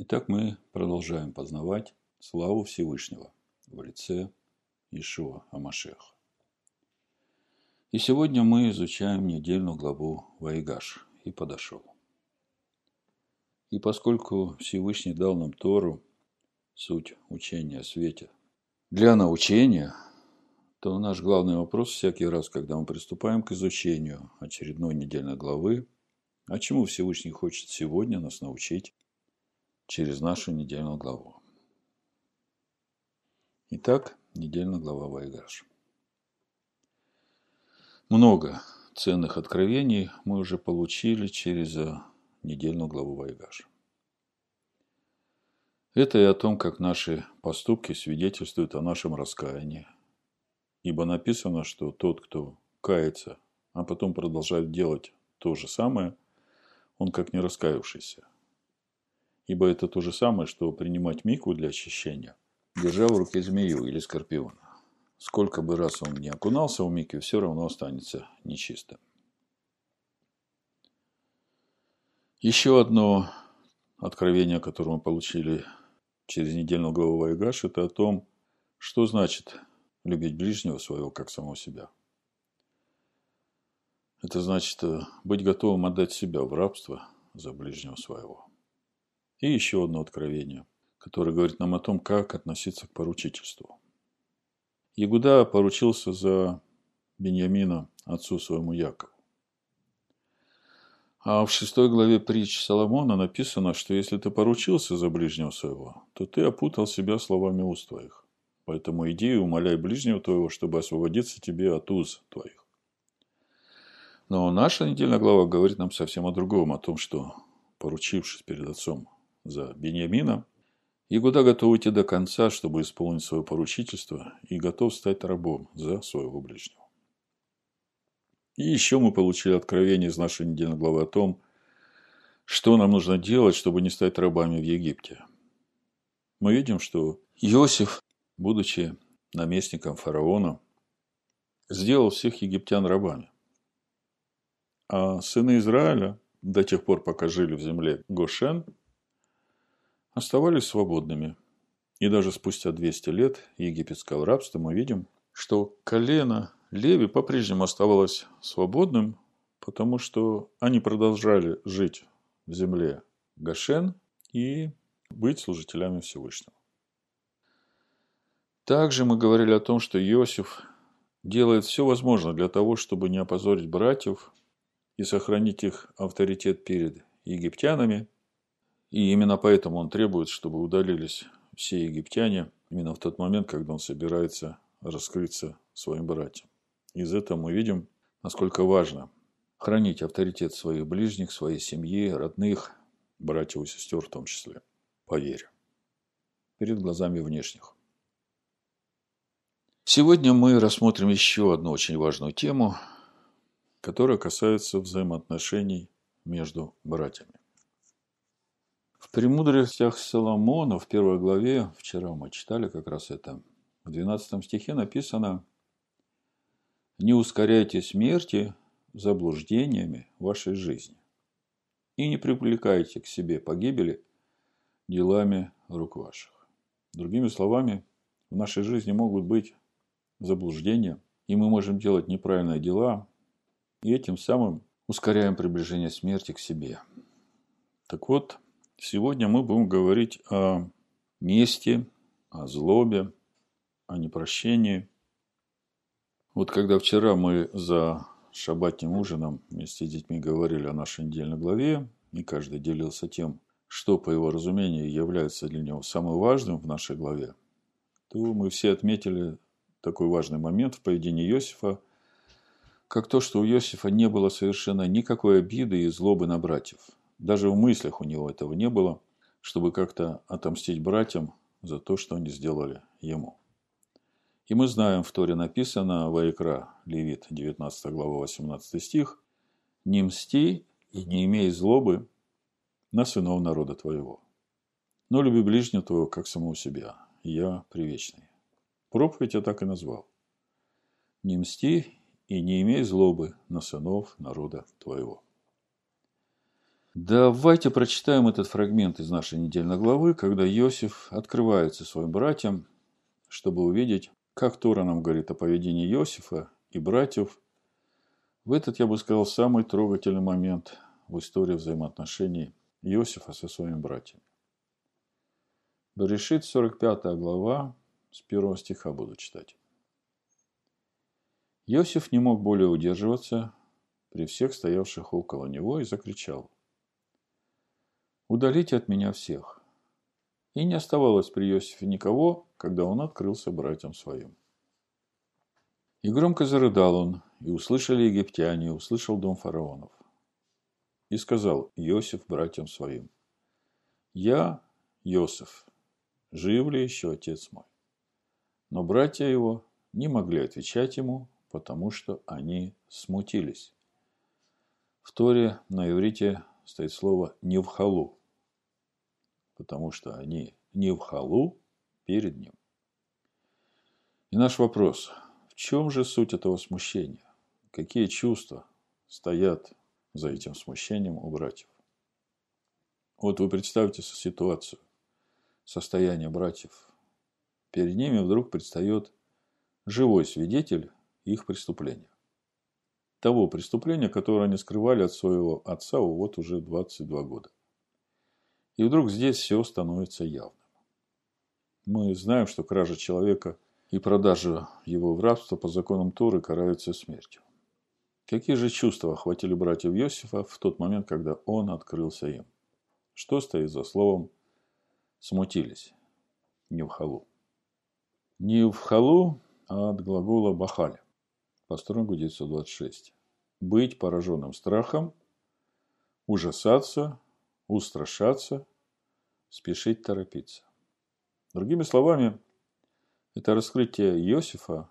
Итак, мы продолжаем познавать славу Всевышнего в лице Ишуа Амашеха. И сегодня мы изучаем недельную главу Ваигаш и подошел. И поскольку Всевышний дал нам Тору, суть учения о свете, для научения, то наш главный вопрос всякий раз, когда мы приступаем к изучению очередной недельной главы, а чему Всевышний хочет сегодня нас научить через нашу недельную главу. Итак, недельная глава Вайгаш. Много ценных откровений мы уже получили через недельную главу Вайгаш. Это и о том, как наши поступки свидетельствуют о нашем раскаянии. Ибо написано, что тот, кто кается, а потом продолжает делать то же самое, он как не раскаявшийся – ибо это то же самое, что принимать мику для очищения, держа в руке змею или скорпиона. Сколько бы раз он не окунался в мике, все равно останется нечистым. Еще одно откровение, которое мы получили через недельную главу Вайгаш, это о том, что значит любить ближнего своего, как самого себя. Это значит э, быть готовым отдать себя в рабство за ближнего своего. И еще одно откровение, которое говорит нам о том, как относиться к поручительству. Ягуда поручился за Беньямина отцу своему Якову. А в шестой главе притч Соломона написано, что если ты поручился за ближнего своего, то ты опутал себя словами уст твоих. Поэтому иди и умоляй ближнего твоего, чтобы освободиться тебе от уз твоих. Но наша недельная глава говорит нам совсем о другом, о том, что, поручившись перед отцом за Бениамина, Игуда готов идти до конца, чтобы исполнить свое поручительство и готов стать рабом за своего ближнего. И еще мы получили откровение из нашей недельной главы о том, что нам нужно делать, чтобы не стать рабами в Египте. Мы видим, что Иосиф, будучи наместником фараона, сделал всех египтян рабами. А сыны Израиля до тех пор, пока жили в земле Гошен, оставались свободными. И даже спустя 200 лет египетского рабства мы видим, что колено Леви по-прежнему оставалось свободным, потому что они продолжали жить в земле Гашен и быть служителями Всевышнего. Также мы говорили о том, что Иосиф делает все возможное для того, чтобы не опозорить братьев и сохранить их авторитет перед египтянами – и именно поэтому он требует, чтобы удалились все египтяне именно в тот момент, когда он собирается раскрыться своим братьям. Из этого мы видим, насколько важно хранить авторитет своих ближних, своей семьи, родных, братьев и сестер в том числе, по вере, перед глазами внешних. Сегодня мы рассмотрим еще одну очень важную тему, которая касается взаимоотношений между братьями. В «Премудростях Соломона» в первой главе, вчера мы читали как раз это, в 12 стихе написано «Не ускоряйте смерти заблуждениями вашей жизни и не привлекайте к себе погибели делами рук ваших». Другими словами, в нашей жизни могут быть заблуждения, и мы можем делать неправильные дела, и этим самым ускоряем приближение смерти к себе. Так вот, Сегодня мы будем говорить о мести, о злобе, о непрощении. Вот когда вчера мы за шабатным ужином вместе с детьми говорили о нашей недельной главе, и каждый делился тем, что, по его разумению, является для него самым важным в нашей главе, то мы все отметили такой важный момент в поведении Иосифа, как то, что у Иосифа не было совершенно никакой обиды и злобы на братьев – даже в мыслях у него этого не было, чтобы как-то отомстить братьям за то, что они сделали ему. И мы знаем, в Торе написано, Ваикра, Левит, 19 глава, 18 стих, «Не мсти и не имей злобы на сынов народа твоего, но люби ближнего твоего, как самого себя, я привечный». Проповедь я так и назвал. «Не мсти и не имей злобы на сынов народа твоего». Давайте прочитаем этот фрагмент из нашей недельной главы, когда Иосиф открывается своим братьям, чтобы увидеть, как Тора нам говорит о поведении Иосифа и братьев. В этот, я бы сказал, самый трогательный момент в истории взаимоотношений Иосифа со своими братьями. Берешит, 45 глава, с первого стиха буду читать. Иосиф не мог более удерживаться при всех стоявших около него и закричал – удалите от меня всех. И не оставалось при Иосифе никого, когда он открылся братьям своим. И громко зарыдал он, и услышали египтяне, и услышал дом фараонов. И сказал Иосиф братьям своим, «Я, Иосиф, жив ли еще отец мой?» Но братья его не могли отвечать ему, потому что они смутились. В Торе на иврите стоит слово «не в халу», потому что они не в халу перед ним. И наш вопрос, в чем же суть этого смущения? Какие чувства стоят за этим смущением у братьев? Вот вы представьте ситуацию, состояние братьев. Перед ними вдруг предстает живой свидетель их преступления. Того преступления, которое они скрывали от своего отца вот уже 22 года. И вдруг здесь все становится явным. Мы знаем, что кража человека и продажа его в рабство по законам Торы караются смертью. Какие же чувства охватили братьев Иосифа в тот момент, когда он открылся им? Что стоит за словом «смутились»? Не в халу. Не в халу, а от глагола бахаль. По стронгу 926. Быть пораженным страхом, ужасаться, устрашаться, спешить торопиться. Другими словами, это раскрытие Иосифа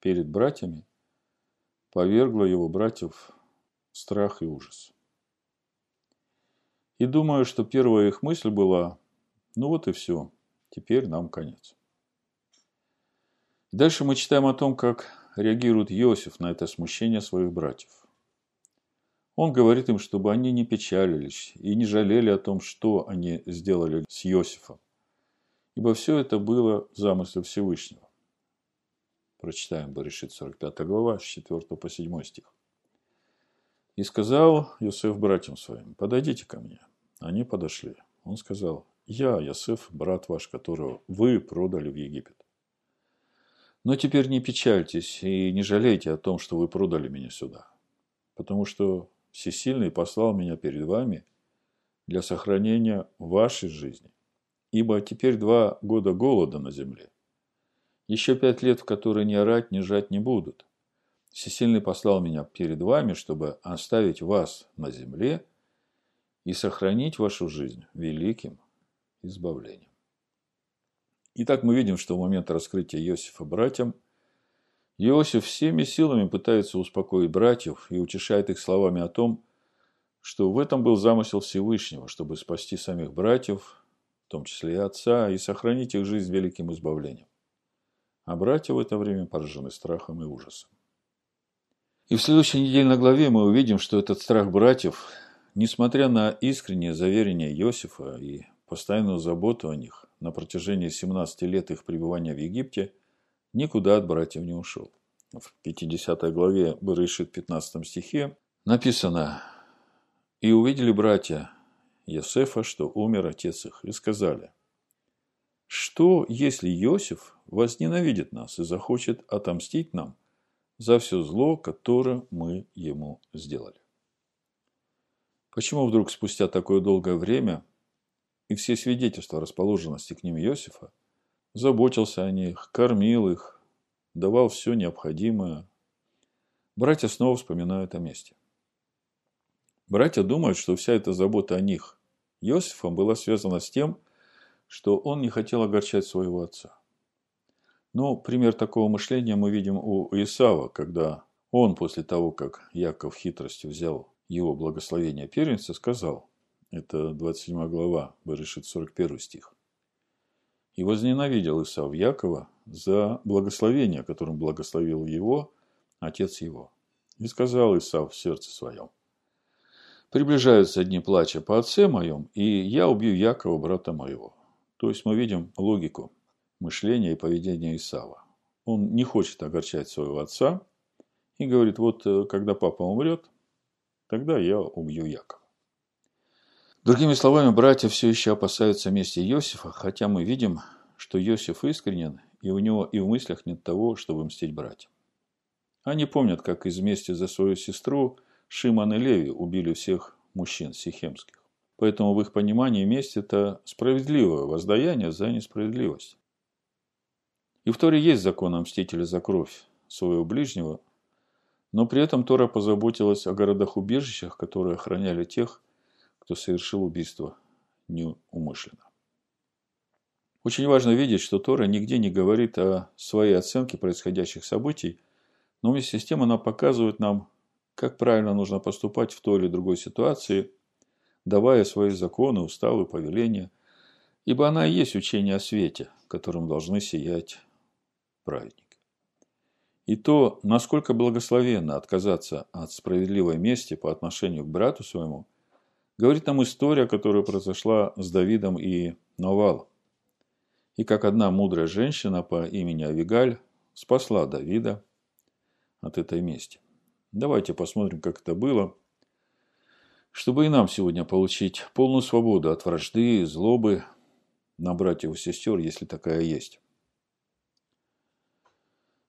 перед братьями повергло его братьев в страх и ужас. И думаю, что первая их мысль была, ну вот и все, теперь нам конец. дальше мы читаем о том, как реагирует Иосиф на это смущение своих братьев. Он говорит им, чтобы они не печалились и не жалели о том, что они сделали с Иосифом. Ибо все это было замыслом Всевышнего. Прочитаем Баришит 45 глава, с 4 по 7 стих. «И сказал Иосиф братьям своим, подойдите ко мне. Они подошли. Он сказал, я, Иосиф, брат ваш, которого вы продали в Египет. Но теперь не печальтесь и не жалейте о том, что вы продали меня сюда, потому что Всесильный послал меня перед вами для сохранения вашей жизни. Ибо теперь два года голода на земле. Еще пять лет, в которые ни орать, ни жать не будут. Всесильный послал меня перед вами, чтобы оставить вас на земле и сохранить вашу жизнь великим избавлением. Итак, мы видим, что в момент раскрытия Иосифа братьям – Иосиф всеми силами пытается успокоить братьев и утешает их словами о том, что в этом был замысел Всевышнего, чтобы спасти самих братьев, в том числе и отца, и сохранить их жизнь великим избавлением. А братья в это время поражены страхом и ужасом. И в следующей недельной главе мы увидим, что этот страх братьев, несмотря на искреннее заверение Иосифа и постоянную заботу о них на протяжении 17 лет их пребывания в Египте – никуда от братьев не ушел. В 50 главе Барышит 15 стихе написано «И увидели братья Есефа, что умер отец их, и сказали, что, если Иосиф возненавидит нас и захочет отомстить нам за все зло, которое мы ему сделали? Почему вдруг спустя такое долгое время и все свидетельства расположенности к ним Иосифа заботился о них, кормил их, давал все необходимое. Братья снова вспоминают о месте. Братья думают, что вся эта забота о них Иосифом была связана с тем, что он не хотел огорчать своего отца. Но пример такого мышления мы видим у Исава, когда он после того, как Яков хитростью взял его благословение первенца, сказал, это 27 глава, Берешит 41 стих, и возненавидел Исав Якова за благословение, которым благословил его отец его. И сказал Исав в сердце своем, Приближаются одни плача по отце моем, и я убью Якова, брата моего. То есть мы видим логику мышления и поведения Исава. Он не хочет огорчать своего отца и говорит, вот э, когда папа умрет, тогда я убью Якова. Другими словами, братья все еще опасаются мести Иосифа, хотя мы видим, что Иосиф искренен, и у него и в мыслях нет того, чтобы мстить братьям. Они помнят, как из мести за свою сестру Шиман и Леви убили всех мужчин сихемских. Поэтому в их понимании месть – это справедливое воздаяние за несправедливость. И в Торе есть закон о мстителе за кровь своего ближнего, но при этом Тора позаботилась о городах-убежищах, которые охраняли тех, кто совершил убийство неумышленно. Очень важно видеть, что Тора нигде не говорит о своей оценке происходящих событий, но вместе с тем она показывает нам, как правильно нужно поступать в той или другой ситуации, давая свои законы, уставы, повеления, ибо она и есть учение о свете, которым должны сиять праведники. И то, насколько благословенно отказаться от справедливой мести по отношению к брату своему – говорит нам история, которая произошла с Давидом и Навалом. И как одна мудрая женщина по имени Авигаль спасла Давида от этой мести. Давайте посмотрим, как это было, чтобы и нам сегодня получить полную свободу от вражды, злобы на братьев и сестер, если такая есть.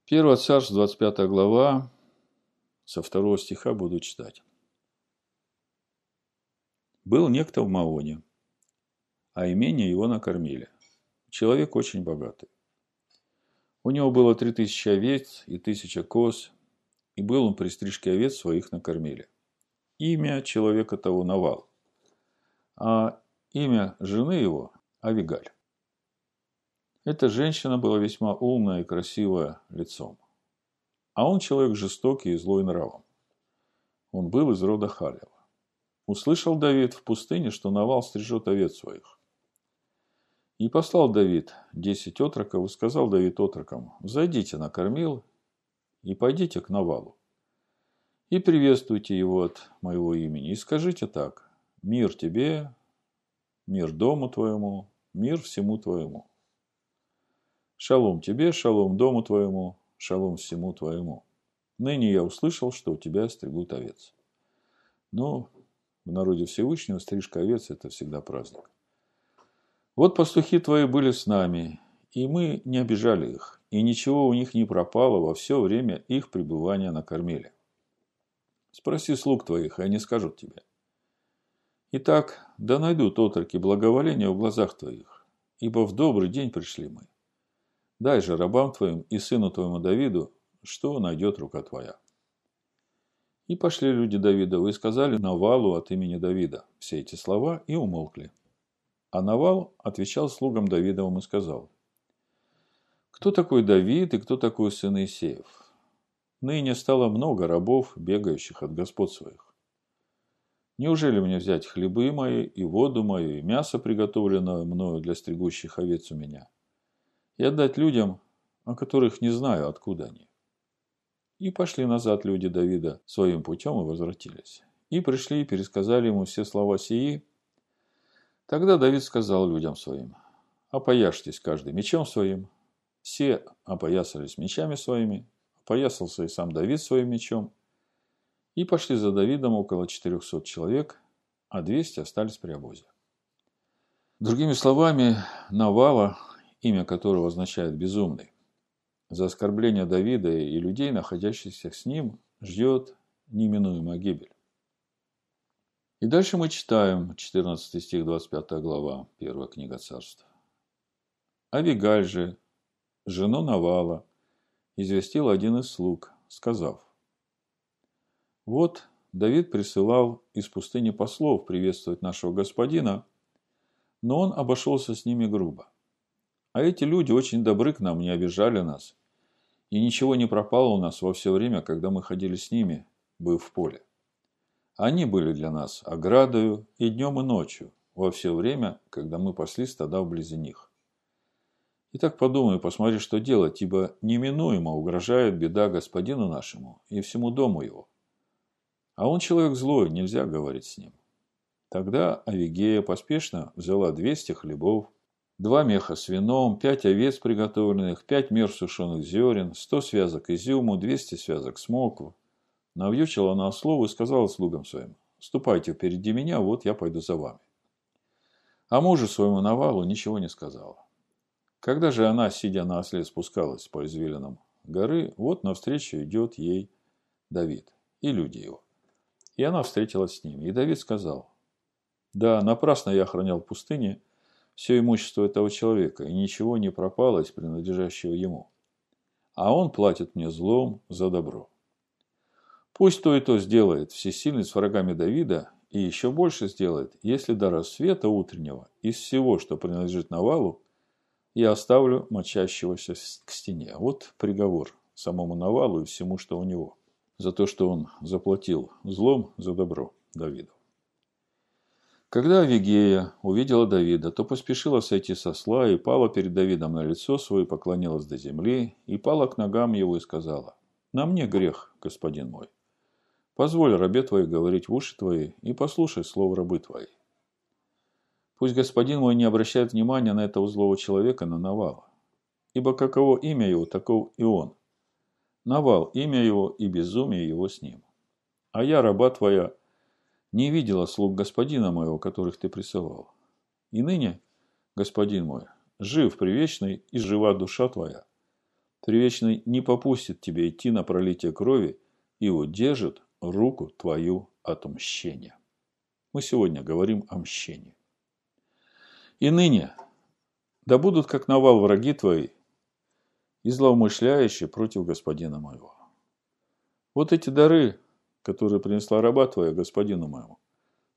Первое царство, 25 глава, со второго стиха буду читать. Был некто в Маоне, а имение его накормили. Человек очень богатый. У него было три тысячи овец и тысяча коз, и был он при стрижке овец своих накормили. Имя человека того Навал, а имя жены его – Авигаль. Эта женщина была весьма умная и красивая лицом. А он человек жестокий и злой нравом. Он был из рода Халева. Услышал Давид в пустыне, что Навал стрижет овец своих. И послал Давид десять отроков и сказал Давид отрокам, «Зайдите на кормил и пойдите к Навалу. И приветствуйте его от моего имени, и скажите так, мир тебе, мир дому твоему, мир всему твоему. Шалом тебе, шалом дому твоему, шалом всему твоему. Ныне я услышал, что у тебя стригут овец. Ну, в народе Всевышнего стрижка овец – это всегда праздник. Вот пастухи твои были с нами, и мы не обижали их, и ничего у них не пропало во все время их пребывания на кормиле. Спроси слуг твоих, и они скажут тебе. Итак, да найдут отроки благоволения в глазах твоих, ибо в добрый день пришли мы. Дай же рабам твоим и сыну твоему Давиду, что найдет рука твоя. И пошли люди Давидовы и сказали Навалу от имени Давида все эти слова и умолкли. А Навал отвечал слугам Давидовым и сказал, «Кто такой Давид и кто такой сын Исеев? Ныне стало много рабов, бегающих от господ своих. Неужели мне взять хлебы мои и воду мою, и мясо, приготовленное мною для стригущих овец у меня, и отдать людям, о которых не знаю, откуда они?» И пошли назад люди Давида своим путем и возвратились. И пришли и пересказали ему все слова сии. Тогда Давид сказал людям своим, «Опояжьтесь каждый мечом своим». Все опоясались мечами своими, опоясался и сам Давид своим мечом. И пошли за Давидом около 400 человек, а 200 остались при обозе. Другими словами, Навала, имя которого означает «безумный», за оскорбление Давида и людей, находящихся с ним, ждет неминуемая гибель. И дальше мы читаем 14 стих 25 глава, первая книга царства. Авигаль же, жену Навала, известил один из слуг, сказав, «Вот Давид присылал из пустыни послов приветствовать нашего господина, но он обошелся с ними грубо. А эти люди очень добры к нам, не обижали нас. И ничего не пропало у нас во все время, когда мы ходили с ними, быв в поле. Они были для нас оградою и днем, и ночью, во все время, когда мы пасли стада вблизи них. Итак, подумай, посмотри, что делать, ибо неминуемо угрожает беда господину нашему и всему дому его. А он человек злой, нельзя говорить с ним. Тогда Авигея поспешно взяла 200 хлебов, два меха с вином, пять овец приготовленных, пять мер сушеных зерен, сто связок изюму, 200 связок смоквы. Навьючила она слово и сказала слугам своим, «Ступайте впереди меня, вот я пойду за вами». А мужу своему Навалу ничего не сказала. Когда же она, сидя на осле, спускалась по извилинам горы, вот навстречу идет ей Давид и люди его. И она встретилась с ними. И Давид сказал, «Да, напрасно я охранял пустыне все имущество этого человека, и ничего не пропало из принадлежащего ему. А он платит мне злом за добро. Пусть то и то сделает всесильный с врагами Давида, и еще больше сделает, если до рассвета утреннего из всего, что принадлежит Навалу, я оставлю мочащегося к стене. Вот приговор самому Навалу и всему, что у него, за то, что он заплатил злом за добро Давиду. Когда Авигея увидела Давида, то поспешила сойти со сла и пала перед Давидом на лицо свое, поклонилась до земли и пала к ногам его и сказала, «На мне грех, господин мой. Позволь рабе твоей говорить в уши твои и послушай слово рабы твоей. Пусть господин мой не обращает внимания на этого злого человека, на Навала. Ибо каково имя его, таков и он. Навал – имя его и безумие его с ним. А я, раба твоя, не видела слуг господина моего, которых ты присылал. И ныне, господин мой, жив привечный и жива душа твоя. Привечный не попустит тебе идти на пролитие крови и удержит руку твою от мщения. Мы сегодня говорим о мщении. И ныне, да будут как навал враги твои и злоумышляющие против господина моего. Вот эти дары, которые принесла раба твоя господину моему,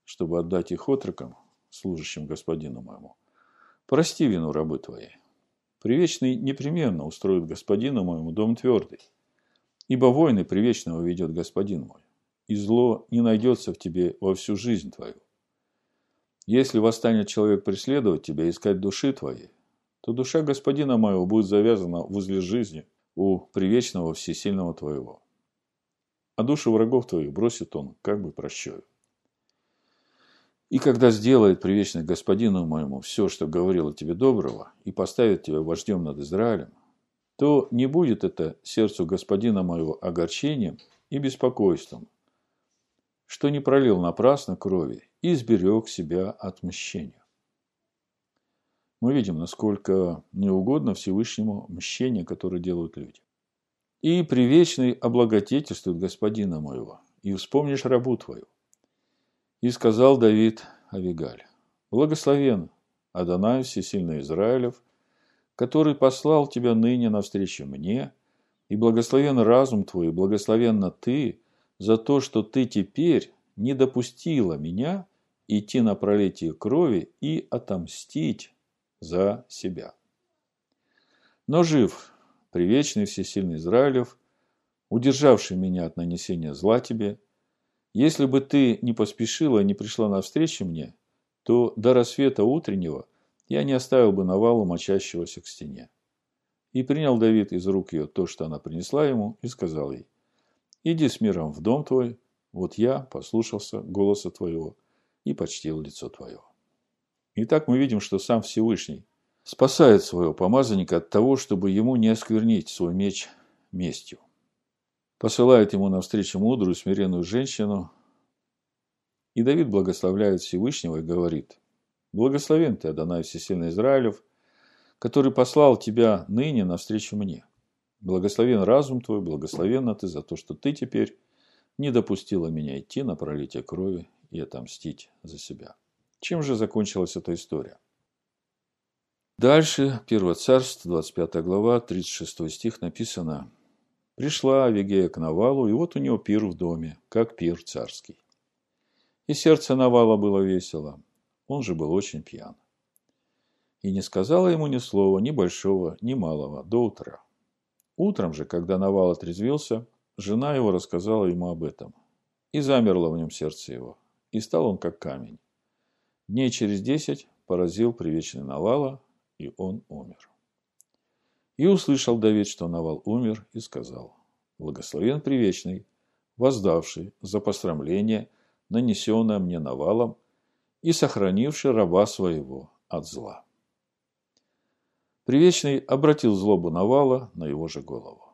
чтобы отдать их отрокам, служащим господину моему. Прости вину рабы твоей. Привечный непременно устроит господину моему дом твердый, ибо войны привечного ведет господин мой, и зло не найдется в тебе во всю жизнь твою. Если восстанет человек преследовать тебя, искать души твоей, то душа господина моего будет завязана возле жизни у привечного всесильного твоего а души врагов твоих бросит он, как бы прощаю. И когда сделает привечный господину моему все, что говорил о тебе доброго, и поставит тебя вождем над Израилем, то не будет это сердцу господина моего огорчением и беспокойством, что не пролил напрасно крови и сберег себя от мщения. Мы видим, насколько неугодно Всевышнему мщение, которое делают люди. И привечный облаготетельствует господина моего, и вспомнишь рабу твою. И сказал Давид Авигаль, благословен Адонай Всесильный Израилев, который послал тебя ныне навстречу мне, и благословен разум твой, и благословенна ты за то, что ты теперь не допустила меня идти на пролитие крови и отомстить за себя. Но жив привечный всесильный Израилев, удержавший меня от нанесения зла тебе, если бы ты не поспешила и не пришла навстречу мне, то до рассвета утреннего я не оставил бы навалу мочащегося к стене. И принял Давид из рук ее то, что она принесла ему, и сказал ей, «Иди с миром в дом твой, вот я послушался голоса твоего и почтил лицо твое». Итак, мы видим, что сам Всевышний спасает своего помазанника от того, чтобы ему не осквернить свой меч местью. Посылает ему навстречу мудрую, смиренную женщину, и Давид благословляет Всевышнего и говорит, «Благословен ты, Адонай Всесильный Израилев, который послал тебя ныне навстречу мне. Благословен разум твой, благословенна ты за то, что ты теперь не допустила меня идти на пролитие крови и отомстить за себя». Чем же закончилась эта история? Дальше, 1 царство, 25 глава, 36 стих написано. Пришла Авигея к Навалу, и вот у него пир в доме, как пир царский. И сердце Навала было весело, он же был очень пьян. И не сказала ему ни слова, ни большого, ни малого, до утра. Утром же, когда Навал отрезвился, жена его рассказала ему об этом. И замерло в нем сердце его, и стал он как камень. Дней через десять поразил привечный Навала, и он умер. И услышал Давид, что Навал умер, и сказал, «Благословен Привечный, воздавший за посрамление, нанесенное мне навалом, и сохранивший раба своего от зла. Привечный обратил злобу Навала на его же голову.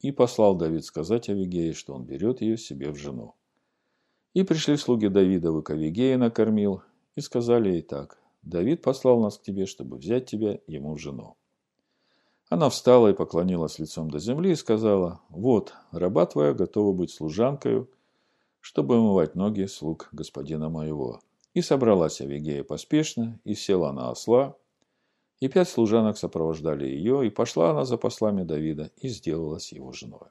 И послал Давид сказать Авигее, что он берет ее себе в жену. И пришли слуги Давидовы к Авигее накормил, и сказали ей так, «Давид послал нас к тебе, чтобы взять тебя ему в жену». Она встала и поклонилась лицом до земли и сказала, «Вот, раба твоя готова быть служанкою, чтобы омывать ноги слуг господина моего». И собралась Авигея поспешно, и села на осла, и пять служанок сопровождали ее, и пошла она за послами Давида, и сделалась его женой.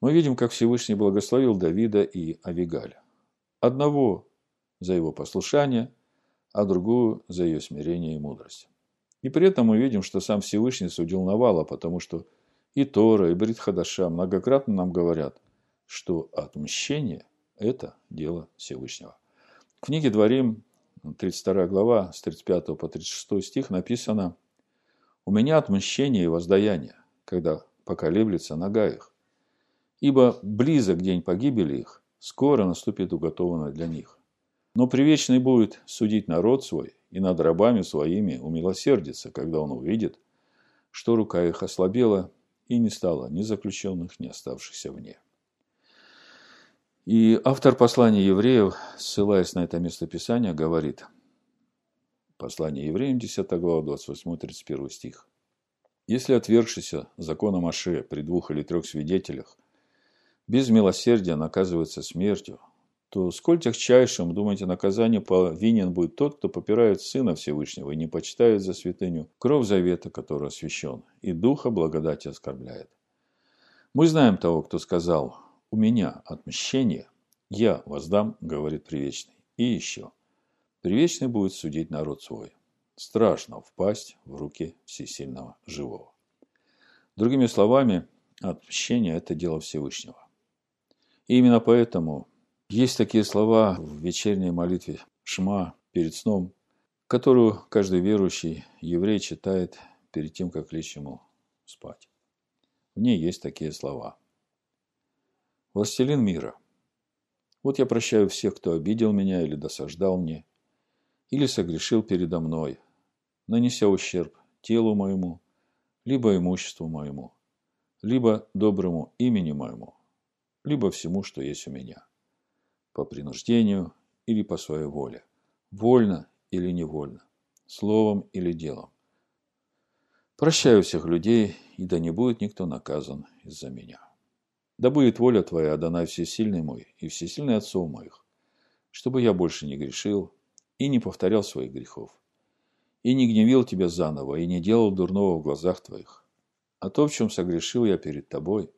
Мы видим, как Всевышний благословил Давида и Авигаль. Одного за его послушание, а другую за ее смирение и мудрость. И при этом мы видим, что сам Всевышний судил Навала, потому что и Тора, и Брит Хадаша многократно нам говорят, что отмщение – это дело Всевышнего. В книге Дворим, 32 глава, с 35 по 36 стих написано «У меня отмщение и воздаяние, когда поколеблется нога их. Ибо близок день погибели их, скоро наступит уготованное для них. Но привечный будет судить народ свой, и над рабами своими умилосердится, когда он увидит, что рука их ослабела, и не стало ни заключенных, ни оставшихся вне. И автор послания евреев, ссылаясь на это местописание, говорит, послание евреям, 10 глава, 28-31 стих. «Если отвергшийся законом Аше при двух или трех свидетелях без милосердия наказывается смертью, то сколь тягчайшим, думаете, наказание повинен будет тот, кто попирает Сына Всевышнего и не почитает за святыню кровь завета, который освящен, и Духа благодати оскорбляет. Мы знаем того, кто сказал, у меня отмщение, я воздам, говорит Привечный. И еще, Привечный будет судить народ свой. Страшно впасть в руки всесильного живого. Другими словами, отмщение – это дело Всевышнего. И именно поэтому есть такие слова в вечерней молитве Шма перед сном, которую каждый верующий еврей читает перед тем, как лечь ему спать. В ней есть такие слова. «Властелин мира, вот я прощаю всех, кто обидел меня или досаждал мне, или согрешил передо мной, нанеся ущерб телу моему, либо имуществу моему, либо доброму имени моему, либо всему, что есть у меня по принуждению или по своей воле, вольно или невольно, словом или делом. Прощаю всех людей, и да не будет никто наказан из-за меня. Да будет воля Твоя, Адонай Всесильный мой и Всесильный Отцов моих, чтобы я больше не грешил и не повторял своих грехов, и не гневил Тебя заново, и не делал дурного в глазах Твоих. А то, в чем согрешил я перед Тобой,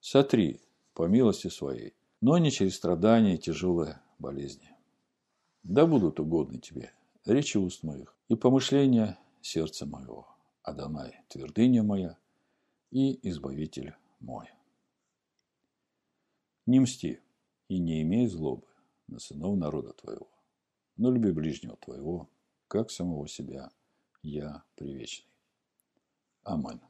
сотри по милости Своей, но не через страдания и тяжелые болезни. Да будут угодны тебе речи уст моих и помышления сердца моего, Адонай, твердыня моя и избавитель мой. Не мсти и не имей злобы на сынов народа твоего, но люби ближнего твоего, как самого себя, я привечный. Аминь.